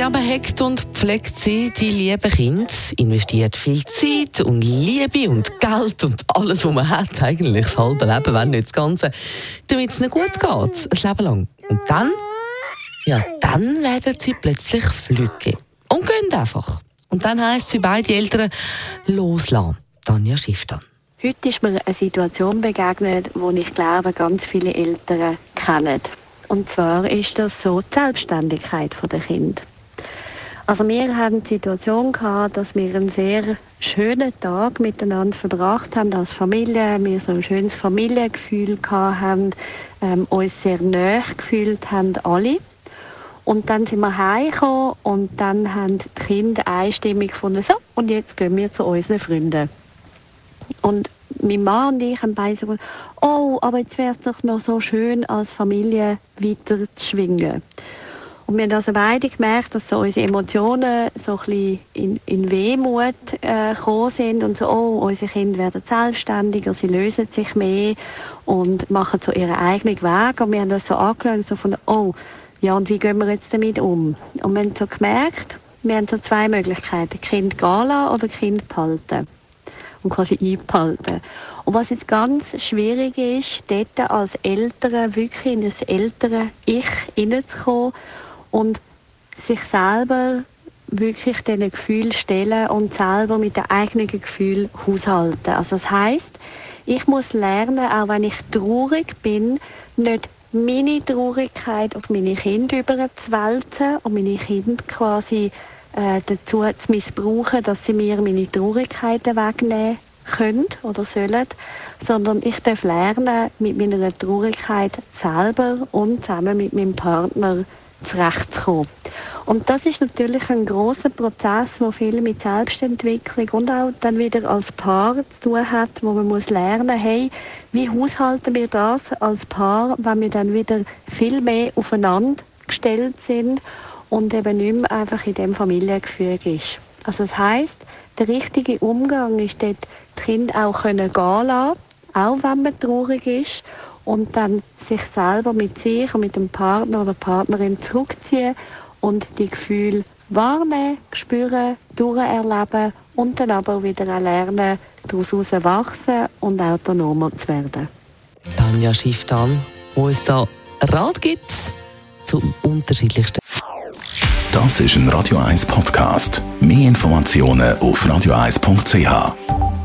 Ja, man hegt und pflegt sie, die lieben Kinder, investiert viel Zeit und Liebe und Geld und alles, was man hat, eigentlich das halbe Leben, wenn nicht das Ganze, damit es ihnen gut geht, ein Leben lang. Und dann, ja, dann werden sie plötzlich flügge und gehen einfach. Und dann heisst es für beide Eltern loslassen. Tanja Schifftan. Heute ist mir eine Situation begegnet, die ich glaube, ganz viele Eltern kennen. Und zwar ist das so die Selbstständigkeit der Kinder. Also wir hatten die Situation gehabt, dass wir einen sehr schönen Tag miteinander verbracht haben als Familie. Wir so ein schönes Familiengefühl gehabt haben, ähm, uns sehr nahe gefühlt haben alle. Und dann sind wir heimgekommen und dann haben die Kinder einstimmig gefunden, so, und jetzt gehen wir zu unseren Freunden. Und mein Mann und ich haben beide gesagt, oh, aber jetzt wäre es doch noch so schön, als Familie weiter zu schwingen. Und wir haben also beide gemerkt, dass so unsere Emotionen so ein bisschen in, in Wehmut äh, gekommen sind und so, oh, unsere Kinder werden selbstständiger, sie lösen sich mehr und machen so ihren eigenen Weg. Und wir haben das so angeschaut, so von, oh, ja, und wie gehen wir jetzt damit um? Und wir haben so gemerkt, wir haben so zwei Möglichkeiten, Kind gehen lassen oder Kind behalten und quasi einbehalten. Und was jetzt ganz schwierig ist, dort als Eltern wirklich in das ältere Ich hineinzukommen und sich selber wirklich diesen Gefühl stellen und selber mit den eigenen Gefühlen haushalten. Also das heißt, ich muss lernen, auch wenn ich traurig bin, nicht meine Traurigkeit auf meine Kinder überzuwälzen und meine Kinder quasi äh, dazu zu missbrauchen, dass sie mir meine Traurigkeiten wegnehmen können oder sollen, sondern ich darf lernen, mit meiner Traurigkeit selber und zusammen mit meinem Partner zurechtzukommen. Und das ist natürlich ein großer Prozess, der viel mit Selbstentwicklung und auch dann wieder als Paar zu tun hat, wo man muss lernen, hey, wie haushalten wir das als Paar, wenn wir dann wieder viel mehr aufeinander gestellt sind und eben nicht mehr einfach in dem Familiengefüge ist. Also das heißt, der richtige Umgang ist dort, die Kinder auch können gehen lassen, auch wenn man traurig ist und dann sich selber mit sich und mit dem Partner oder Partnerin zurückziehen und die Gefühle wahrnehmen, spüren, durcherleben und dann aber wieder lernen, daraus wachsen und autonomer zu werden. Tanja Schifftan, wo es da Rat gibt zum unterschiedlichsten. Das ist ein Radio 1 Podcast. Mehr Informationen auf radio1.ch.